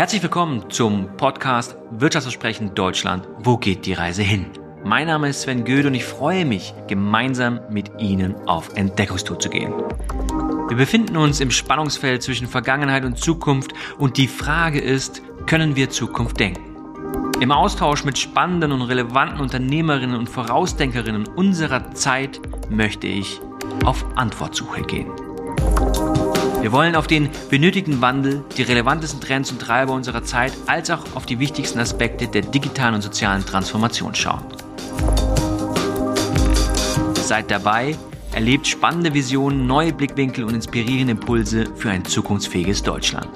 Herzlich willkommen zum Podcast Wirtschaftsversprechen Deutschland. Wo geht die Reise hin? Mein Name ist Sven Göde und ich freue mich, gemeinsam mit Ihnen auf Entdeckungstour zu gehen. Wir befinden uns im Spannungsfeld zwischen Vergangenheit und Zukunft und die Frage ist, können wir Zukunft denken? Im Austausch mit spannenden und relevanten Unternehmerinnen und Vorausdenkerinnen unserer Zeit möchte ich auf Antwortsuche gehen. Wir wollen auf den benötigten Wandel, die relevantesten Trends und Treiber unserer Zeit, als auch auf die wichtigsten Aspekte der digitalen und sozialen Transformation schauen. Seid dabei, erlebt spannende Visionen, neue Blickwinkel und inspirierende Impulse für ein zukunftsfähiges Deutschland.